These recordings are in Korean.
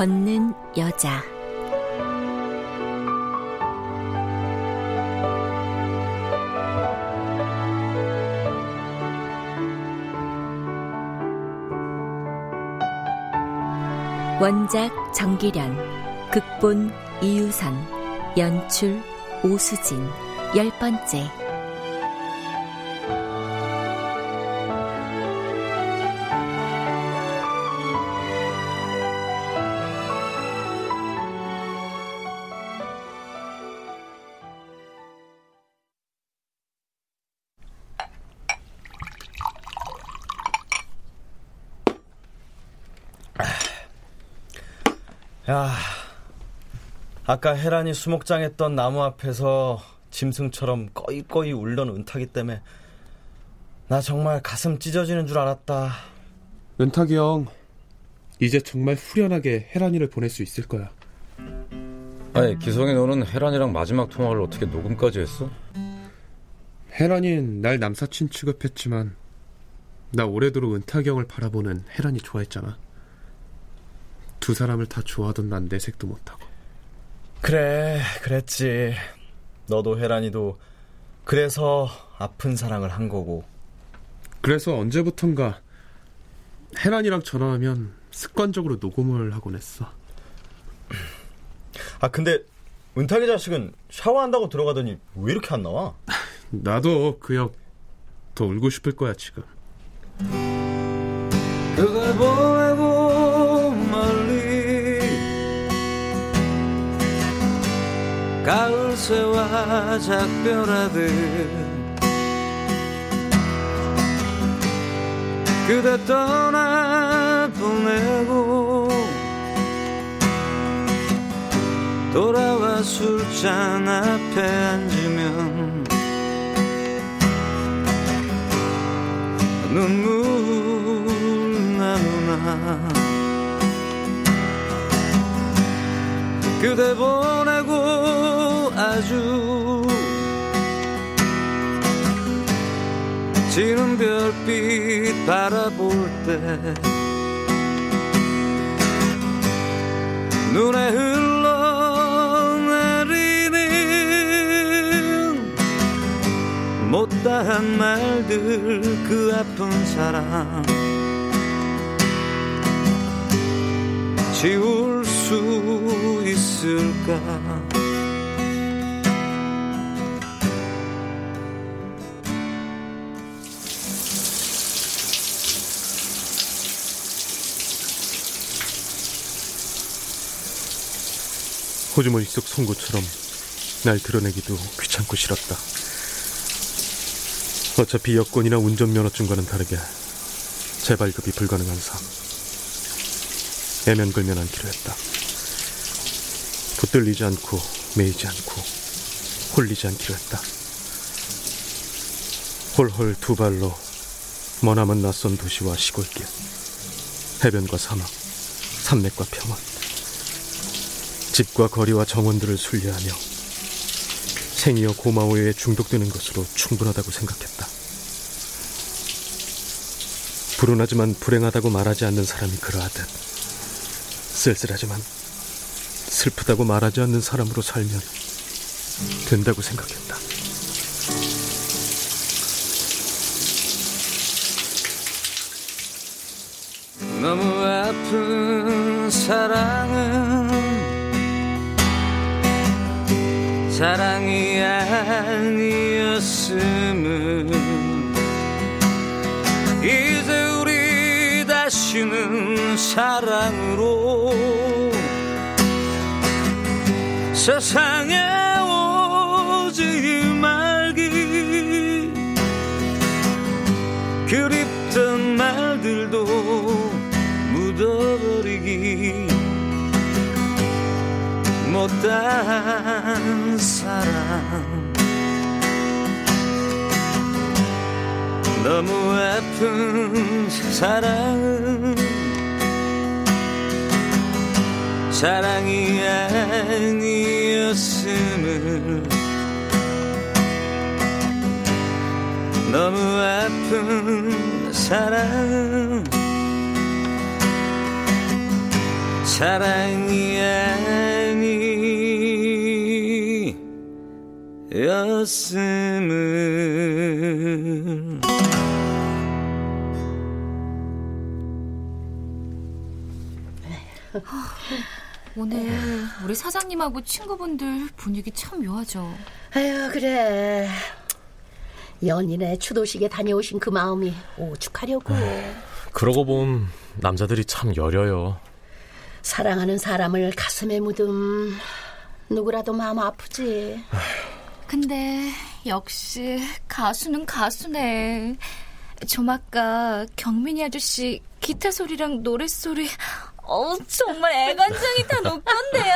걷는 여자. 원작 정기련, 극본 이유선, 연출 오수진, 열 번째. 아까 헤란이 수목장했던 나무 앞에서 짐승처럼 꺼이꺼이 울던 은탁이 때문에 나 정말 가슴 찢어지는 줄 알았다. 은탁이 형, 이제 정말 후련하게 헤란이를 보낼 수 있을 거야. 아니, 기성이 너는 헤란이랑 마지막 통화를 어떻게 녹음까지 했어? 헤란이는 날 남사친 취급했지만 나 올해도록 은탁이 형을 바라보는 헤란이 좋아했잖아. 두 사람을 다 좋아하던 난 내색도 못하고. 그래, 그랬지. 너도 헤란이도 그래서 아픈 사랑을 한 거고. 그래서 언제부턴가 헤란이랑 전화하면 습관적으로 녹음을 하곤 했어. 아, 근데 은탁이 자식은 샤워한다고 들어가더니 왜 이렇게 안 나와? 나도 그 역 더 울고 싶을 거야, 지금. 그걸 보 가을 새와 작별하듯 그대 떠나 보내고 돌아와 술잔 앞에 앉으면 눈물 나누나. 그대 보 아주 지는 별빛 바라볼 때 눈에 흘러내리는 못다한 말들 그 아픈 사랑. 지울 수 있을까 호주머니 속 송곳처럼 날 드러내기도 귀찮고 싫었다. 어차피 여권이나 운전면허증과는 다르게 재발급이 불가능한 삶. 애면걸면 않기로 했다. 붙들리지 않고 매이지 않고 홀리지 않기로 했다. 홀홀 두 발로 머나먼 낯선 도시와 시골길, 해변과 사막, 산맥과 평원, 집과 거리와 정원들을 순례하며 생이여 고마워요에 중독되는 것으로 충분하다고 생각했다. 불운하지만 불행하다고 말하지 않는 사람이 그러하듯 쓸쓸하지만 슬프다고 말하지 않는 사람으로 살면 된다고 생각했다. 너무 아픈 사랑은 사랑이 아니었음을 이제 우리 다시는 사랑으로 세상에 오지 말기 그립던 말들도 묻어버리기 못한 너무 아픈 사랑은 사랑이 아니었음을 너무 아픈 사랑 사랑이 아니었음을 오늘 우리 사장님하고 친구분들 분위기 참 묘하죠. 아유 그래 연인의 추도식에 다녀오신 그 마음이 오죽하려고 그러고 보면 남자들이 참 여려요. 사랑하는 사람을 가슴에 묻음 누구라도 마음 아프지 근데 역시 가수는 가수네. 좀 아까 경민이 아저씨 기타 소리랑 노래 소리 어 정말 애간장이 다 녹던데요.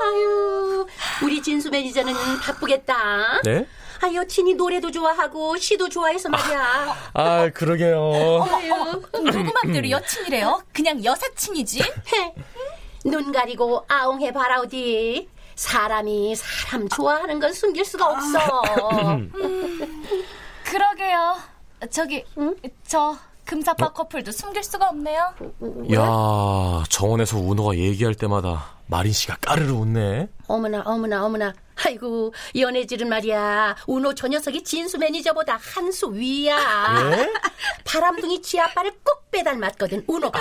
아유 우리 진수 매니저는 바쁘겠다 네? 아 여친이 노래도 좋아하고 시도 좋아해서 말이야 아, 그러게요. 어머 어머 누구 맘대로 여친이래요? 그냥 여사친이지. 눈 가리고 아웅해 봐라 어디 사람이 사람 좋아하는 건 숨길 수가 없어 그러게요. 저기 저 금사빠 커플도 숨길 수가 없네요. 야, 정원에서 운호가 얘기할 때마다 마린 씨가 까르르 웃네. 어머나 어머나 어머나 아이고 연애질은 말이야 운호 저 녀석이 진수 매니저보다 한 수 위야 예? 바람둥이 쥐아빠를 꼭 빼닮았거든 운호가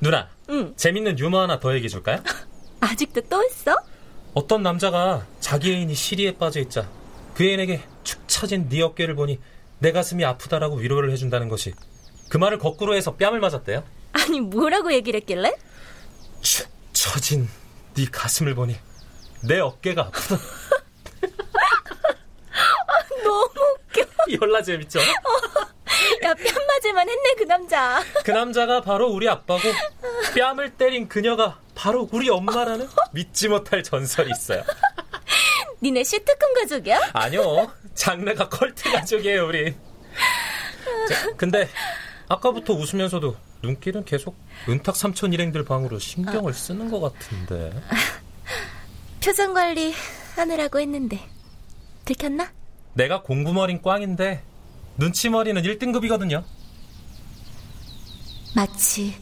누나, 재밌는 유머 하나 더 얘기해 줄까요? 아직도 또 있어? 어떤 남자가 자기 애인이 시리에 빠져 있자 그 애인에게 축 처진 네 어깨를 보니 내 가슴이 아프다라고 위로를 해준다는 것이 그 말을 거꾸로 해서 뺨을 맞았대요. 아니 뭐라고 얘기를 했길래? 축 처진 네 가슴을 보니 내 어깨가 아프다. 너무 웃겨. 열나 재밌죠? 야 뺨 맞을만 했네 그 남자. 그 남자가 바로 우리 아빠고 뺨을 때린 그녀가 바로 우리 엄마라는 믿지 못할 전설이 있어요. 니네 시트콤 가족이야? 아니요. 장르가 컬트 가족이에요, 우리. 자, 근데 아까부터 웃으면서도 눈길은 계속 은탁 삼촌 일행들 방으로 신경을 쓰는 것 같은데. 표정 관리 하느라고 했는데 들켰나? 내가 공부머린 꽝인데 눈치머리는 1등급이거든요. 마치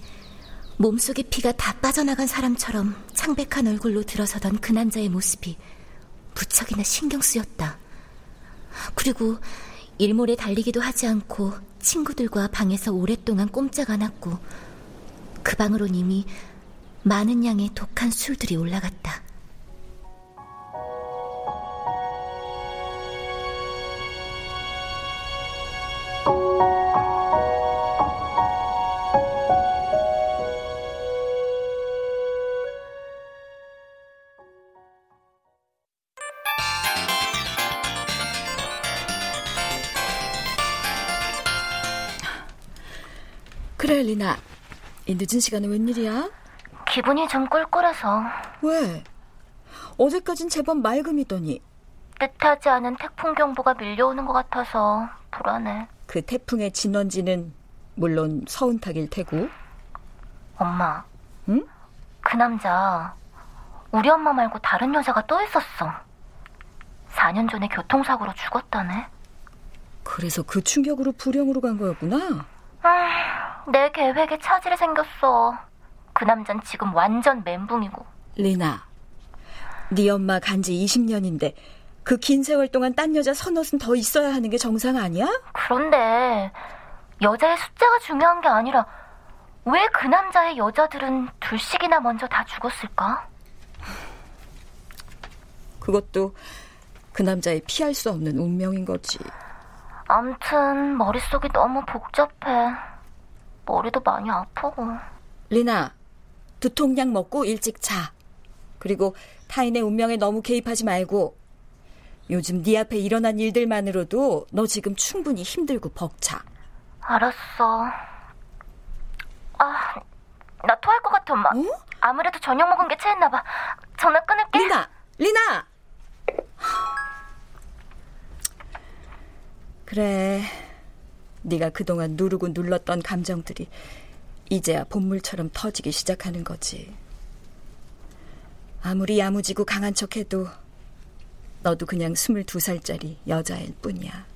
몸속의 피가 다 빠져나간 사람처럼 창백한 얼굴로 들어서던 그 남자의 모습이 무척이나 신경 쓰였다. 그리고 일몰에 달리기도 하지 않고 친구들과 방에서 오랫동안 꼼짝 않았고 그 방으론 이미 많은 양의 독한 술들이 올라갔다. 그래, 리나. 이 늦은 시간에 웬일이야? 기분이 좀 꿀꿀해서. 왜? 어제까진 제법 맑음이더니. 뜻하지 않은 태풍 경보가 밀려오는 것 같아서 불안해. 그 태풍의 진원지는 물론 서운탁일 테고. 엄마. 응? 그 남자 우리 엄마 말고 다른 여자가 또 있었어. 4년 전에 교통사고로 죽었다네. 그래서 그 충격으로 불행으로 간 거였구나. 아, 내 계획에 차질이 생겼어. 그 남잔 지금 완전 멘붕이고. 리나, 네 엄마 간지 20년인데 그 긴 세월 동안 딴 여자 서너은 더 있어야 하는 게 정상 아니야? 그런데 여자의 숫자가 중요한 게 아니라 왜 그 남자의 여자들은 둘씩이나 먼저 다 죽었을까? 그것도 그 남자의 피할 수 없는 운명인 거지. 암튼 머릿속이 너무 복잡해. 머리도 많이 아프고. 리나, 두통약 먹고 일찍 자. 그리고 타인의 운명에 너무 개입하지 말고 요즘 네 앞에 일어난 일들만으로도 너 지금 충분히 힘들고 벅차. 알았어. 아, 나 토할 것 같아, 엄마. 어? 아무래도 저녁 먹은 게 체했나 봐. 전화 끊을게. 리나, 리나. 그래. 네가 그동안 누르고 눌렀던 감정들이 이제야 본물처럼 터지기 시작하는 거지. 아무리 야무지고 강한 척해도 너도 그냥 22살짜리 여자일 뿐이야.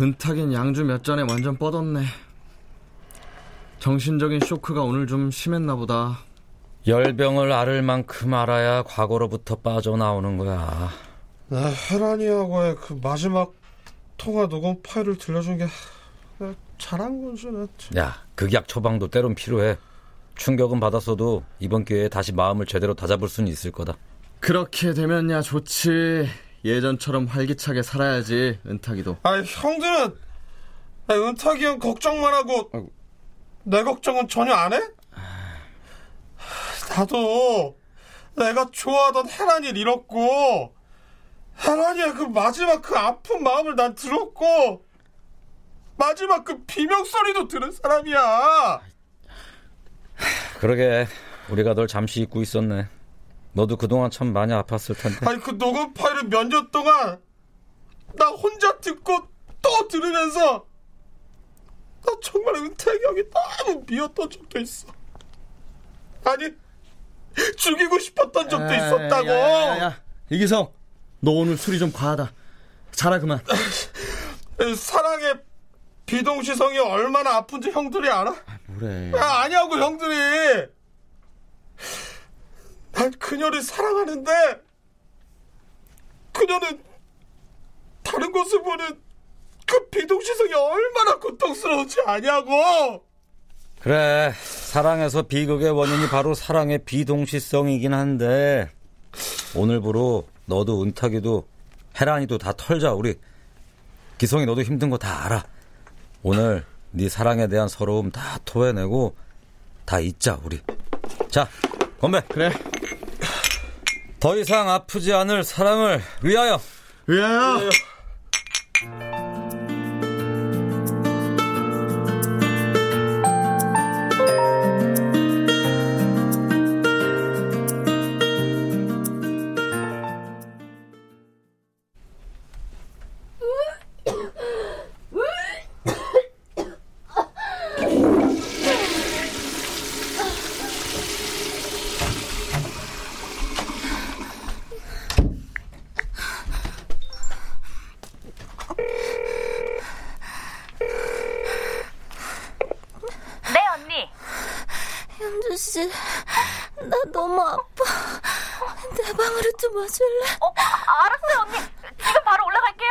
은탁인 양주 몇 잔에 완전 뻗었네. 정신적인 쇼크가 오늘 좀 심했나 보다. 열병을 앓을 만큼 알아야 과거로부터 빠져나오는 거야. 나 혜란이하고의 그 마지막 통화 녹음 파일을 들려준 게 잘한 건지 나 야, 극약 처방도 때론 필요해. 충격은 받았어도 이번 기회에 다시 마음을 제대로 다잡을 수는 있을 거다. 그렇게 되면야 좋지. 예전처럼 활기차게 살아야지, 은탁이도. 아니, 형들은 은탁이 형 걱정만 하고 내 걱정은 전혀 안 해? 나도 내가 좋아하던 혜란이를 잃었고 혜란이의 그 마지막 그 아픈 마음을 난 들었고 마지막 그 비명 소리도 들은 사람이야. 그러게 우리가 널 잠시 잊고 있었네. 너도 그동안 참 많이 아팠을 텐데. 아니 그 녹음 파일을 몇 년 동안 나 혼자 듣고 또 들으면서 나 정말 은택이 형이 너무 미웠던 적도 있어. 아니 죽이고 싶었던 적도 야, 있었다고. 야, 야, 야. 이기성, 너 오늘 술이 좀 과하다. 자라 그만. 사랑의 비동시성이 얼마나 아픈지 형들이 알아? 뭐래? 아, 아니하고 형들이. 난 그녀를 사랑하는데 그녀는 다른 것을 보는 그 비동시성이 얼마나 고통스러운지 아냐고. 그래 사랑에서 비극의 원인이 바로 사랑의 비동시성이긴 한데 오늘부로 너도 은탁이도 혜란이도 다 털자. 우리 기성이 너도 힘든 거 다 알아. 오늘 네 사랑에 대한 서러움 다 토해내고 다 잊자 우리. 자 건배! 그래 더 이상 아프지 않을 사랑을 위하여 위하여, 위하여. 현주 씨, 나 너무 아파. 내 방으로 좀 와줄래? 어, 아, 알았어요, 언니. 지금 바로 올라갈게요.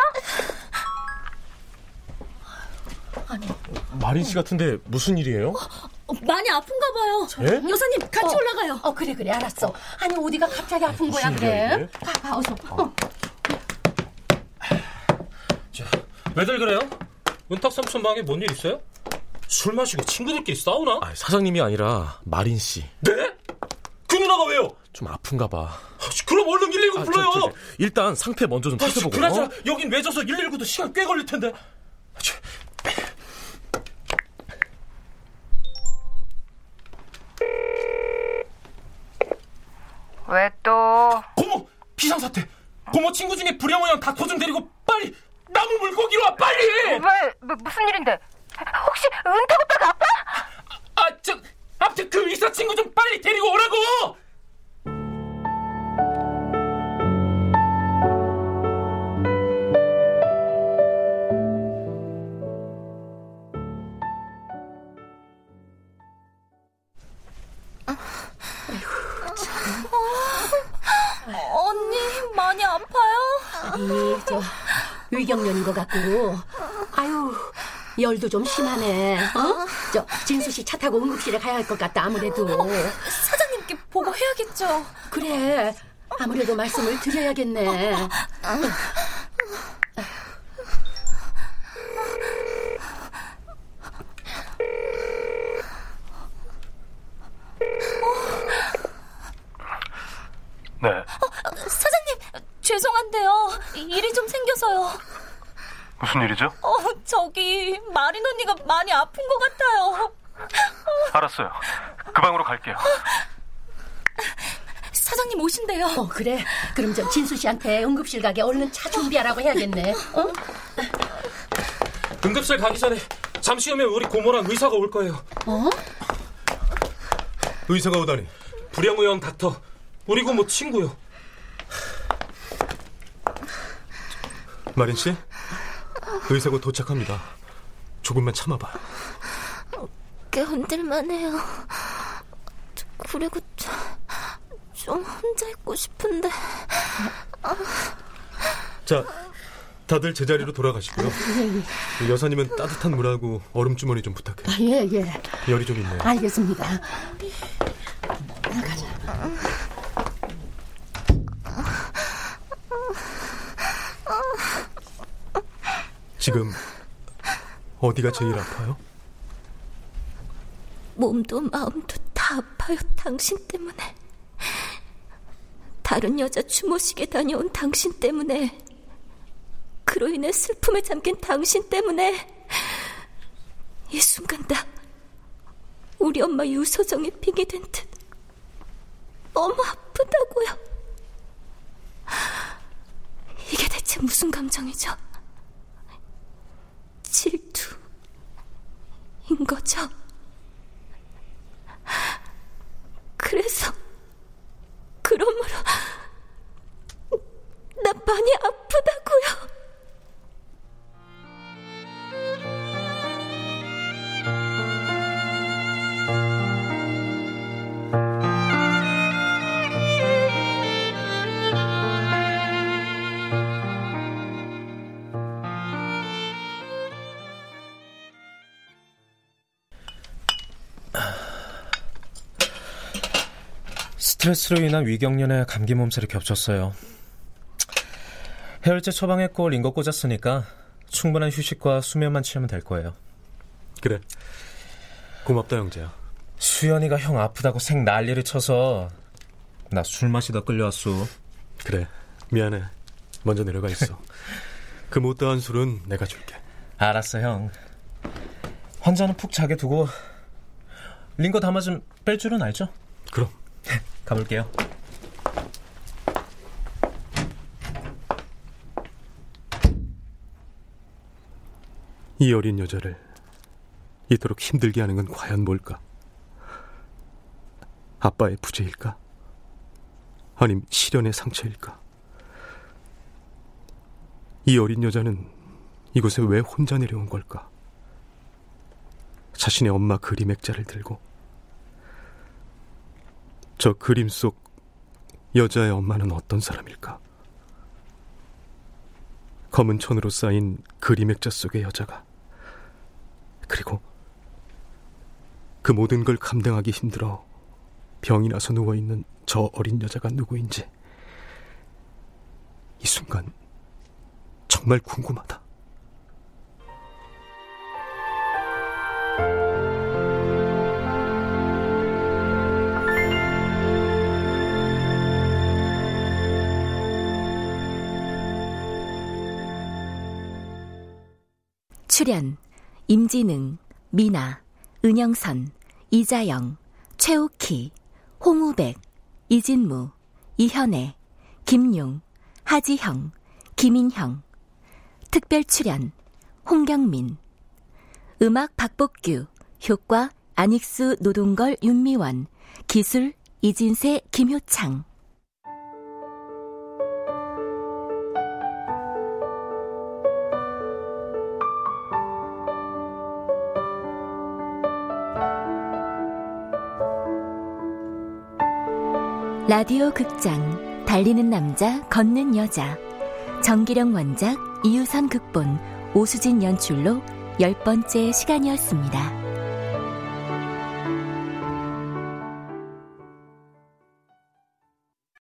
마린 씨 같은데 무슨 일이에요? 어, 많이 아픈가 봐요. 예? 여사님 같이 어, 올라가요. 어 그래 그래 알았어. 아니 어디가 갑자기 아픈 거야 그래? 가 가 어서. 어. 왜들 그래요? 은탁 삼촌 방에 뭔 일 있어요? 술 마시고 친구들끼리 싸우나? 아, 사장님이 아니라 마린 씨. 네? 그 누나가 왜요? 좀 아픈가 봐. 그럼 얼른 119 아, 불러요. 저, 저, 저, 일단 상태 먼저 좀 아, 살펴보고. 그나저나 어? 여긴 외져서 119도 시간 꽤 걸릴 텐데. 왜 또? 고모 비상사태. 고모 친구 중에 불량호양 닥터 좀 데리고 빨리 나무 물고기로 와 빨리. 왜, 뭐, 무슨 일인데? 은퇴 오빠가 아빠? 아저 아무튼 그 의사 친구 좀 빨리 데리고 오라고. 언니 많이 아파요? 아니, 저 위경련인 것 같고. 아유, 열도 좀 심하네. 어? 저 진수 씨 차 타고 응급실에 가야 할 것 같다. 아무래도. 사장님께 보고 해야겠죠. 그래. 아무래도 말씀을 드려야겠네. 네. 어, 사장님, 죄송한데요. 일이 좀 생겨서요. 무슨 일이죠? 어, 저기 마린 언니가 많이 아픈 것 같아요. 알았어요. 그 방으로 갈게요. 사장님 오신대요. 어, 그래. 그럼 저 진수 씨한테 응급실 가게 얼른 차 준비하라고 해야겠네. 어? 응급실 가기 전에 잠시 후면 우리 고모랑 의사가 올 거예요. 어? 의사가 오다니. 불량호양 닥터. 우리 고모 친구요. 마린 씨, 의사가 도착합니다. 조금만 참아봐. 꽤 흔들만해요. 그리고 좀 혼자 있고 싶은데. 자, 다들 제자리로 돌아가시고요. 예, 여사님은 따뜻한 물하고 얼음 주머니 좀 부탁해. 예. 예, 예. 열이 좀 있네요. 알겠습니다. 지금 어디가 제일 아파요? 몸도 마음도 다 아파요, 당신 때문에. 다른 여자 추모식에 다녀온 당신 때문에. 그로 인해 슬픔에 잠긴 당신 때문에. 이 순간 다 우리 엄마 유서정의 빙이 된 듯. 너무 아프다고요. 이게 대체 무슨 감정이죠? 질투인 거죠? 그래서 그러므로 나 많이 아프다고 스트레스로 인한 위경련에 감기 몸살이 겹쳤어요. 해열제 처방했고 링거 꽂았으니까 충분한 휴식과 수면만 취하면 될 거예요. 그래. 고맙다, 형제야. 수연이가 형 아프다고 생 난리를 쳐서 나 술 마시다 끌려왔어. 그래. 미안해. 먼저 내려가 있어. 그 못다한 술은 내가 줄게. 알았어, 형. 환자는 푹 자게 두고 링거 담아 좀 뺄 줄은 알죠? 그럼. 가볼게요. 이 어린 여자를 이토록 힘들게 하는 건 과연 뭘까? 아빠의 부재일까? 아님 시련의 상처일까? 이 어린 여자는 이곳에 왜 혼자 내려온 걸까? 자신의 엄마 그림 액자를 들고 저 그림 속 여자의 엄마는 어떤 사람일까? 검은 천으로 쌓인 그림 액자 속의 여자가 그리고 그 모든 걸 감당하기 힘들어 병이 나서 누워 있는 저 어린 여자가 누구인지 이 순간 정말 궁금하다. 출연 임진응, 미나, 은영선, 이자영, 최옥희, 홍우백, 이진무, 이현애, 김용, 하지형, 김인형. 특별 출연 홍경민. 음악 박복규, 효과 안익수 노동걸 윤미원, 기술 이진세 김효창. 라디오 극장 달리는 남자 걷는 여자 정기령 원작 이유선 극본 오수진 연출로 열 번째 시간이었습니다.